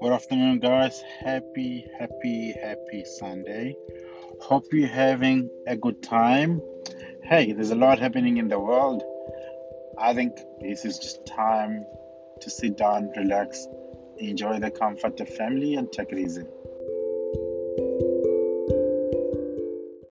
Good afternoon, guys. Happy, happy, happy Sunday. Hope you're having a good time. Hey, there's a lot happening in the world. I think this is just time to sit down, relax, enjoy the comfort of family, and take it easy.